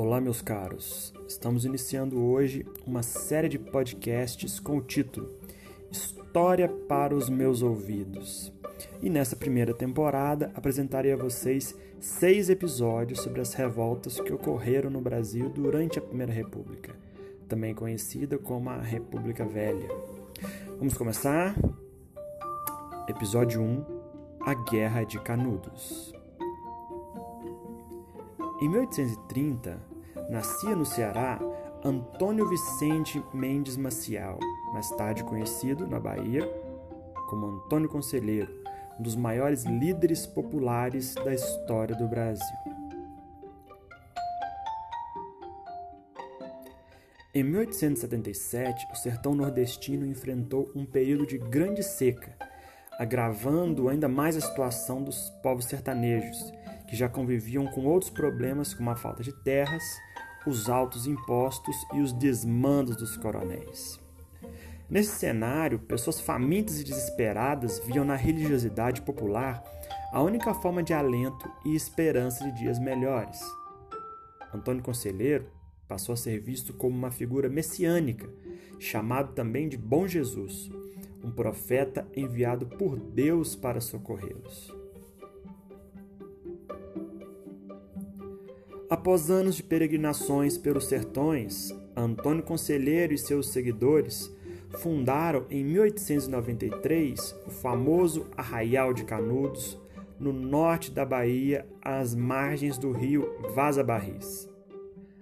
Olá, meus caros. Estamos iniciando hoje uma série de podcasts com o título História para os meus ouvidos. E nessa primeira temporada apresentarei a vocês seis episódios sobre as revoltas que ocorreram no Brasil durante a Primeira República, também conhecida como a República Velha. Vamos começar? Episódio 1 A Guerra de Canudos. Em 1830, nascia no Ceará Antônio Vicente Mendes Maciel, mais tarde conhecido na Bahia como Antônio Conselheiro, um dos maiores líderes populares da história do Brasil. Em 1877, o sertão nordestino enfrentou um período de grande seca, agravando ainda mais a situação dos povos sertanejos, que já conviviam com outros problemas como a falta de terras, os altos impostos e os desmandos dos coronéis. Nesse cenário, pessoas famintas e desesperadas viam na religiosidade popular a única forma de alento e esperança de dias melhores. Antônio Conselheiro passou a ser visto como uma figura messiânica, chamado também de Bom Jesus, um profeta enviado por Deus para socorrê-los. Após anos de peregrinações pelos sertões, Antônio Conselheiro e seus seguidores fundaram em 1893 o famoso Arraial de Canudos, no norte da Bahia, às margens do rio Vaza Barris.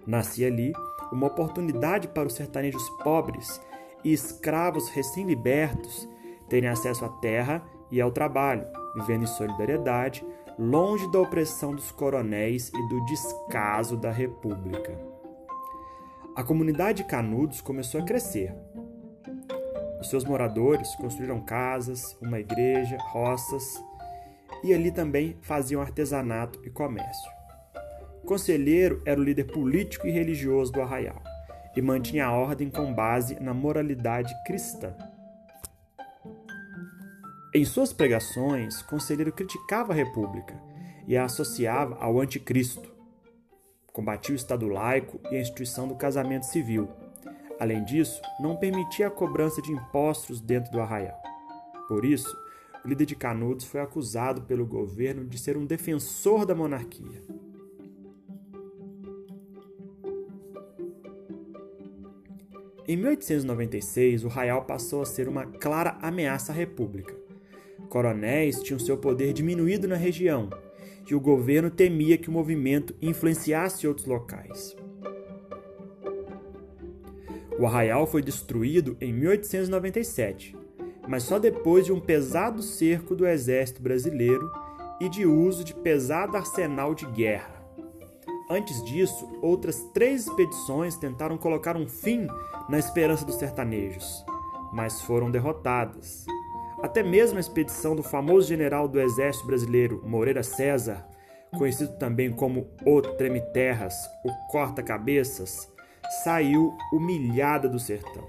Nascia ali uma oportunidade para os sertanejos pobres e escravos recém-libertos terem acesso à terra e ao trabalho, vivendo em solidariedade longe da opressão dos coronéis e do descaso da República. A comunidade de Canudos começou a crescer. Os seus moradores construíram casas, uma igreja, roças e ali também faziam artesanato e comércio. Conselheiro era o líder político e religioso do arraial e mantinha a ordem com base na moralidade cristã. Em suas pregações, Conselheiro criticava a República e a associava ao anticristo. Combatia o Estado laico e a instituição do casamento civil. Além disso, não permitia a cobrança de impostos dentro do arraial. Por isso, o líder de Canudos foi acusado pelo governo de ser um defensor da monarquia. Em 1896, o Arraial passou a ser uma clara ameaça à República. Coronéis tinham seu poder diminuído na região e o governo temia que o movimento influenciasse outros locais. O arraial foi destruído em 1897, mas só depois de um pesado cerco do exército brasileiro e de uso de pesado arsenal de guerra. Antes disso, outras três expedições tentaram colocar um fim na esperança dos sertanejos, mas foram derrotadas. Até mesmo a expedição do famoso general do exército brasileiro Moreira César, conhecido também como o Treme-Terras, o Corta-Cabeças, saiu humilhada do sertão.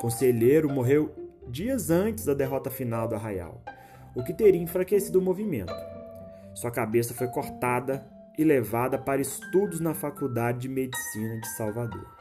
Conselheiro morreu dias antes da derrota final do Arraial, o que teria enfraquecido o movimento. Sua cabeça foi cortada e levada para estudos na Faculdade de Medicina de Salvador.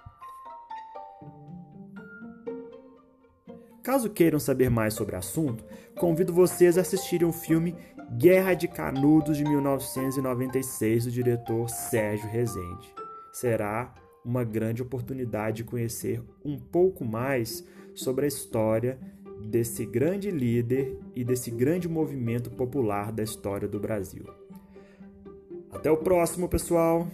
Caso queiram saber mais sobre o assunto, convido vocês a assistirem o filme Guerra de Canudos de 1996 do diretor Sérgio Rezende. Será uma grande oportunidade de conhecer um pouco mais sobre a história desse grande líder e desse grande movimento popular da história do Brasil. Até o próximo, pessoal!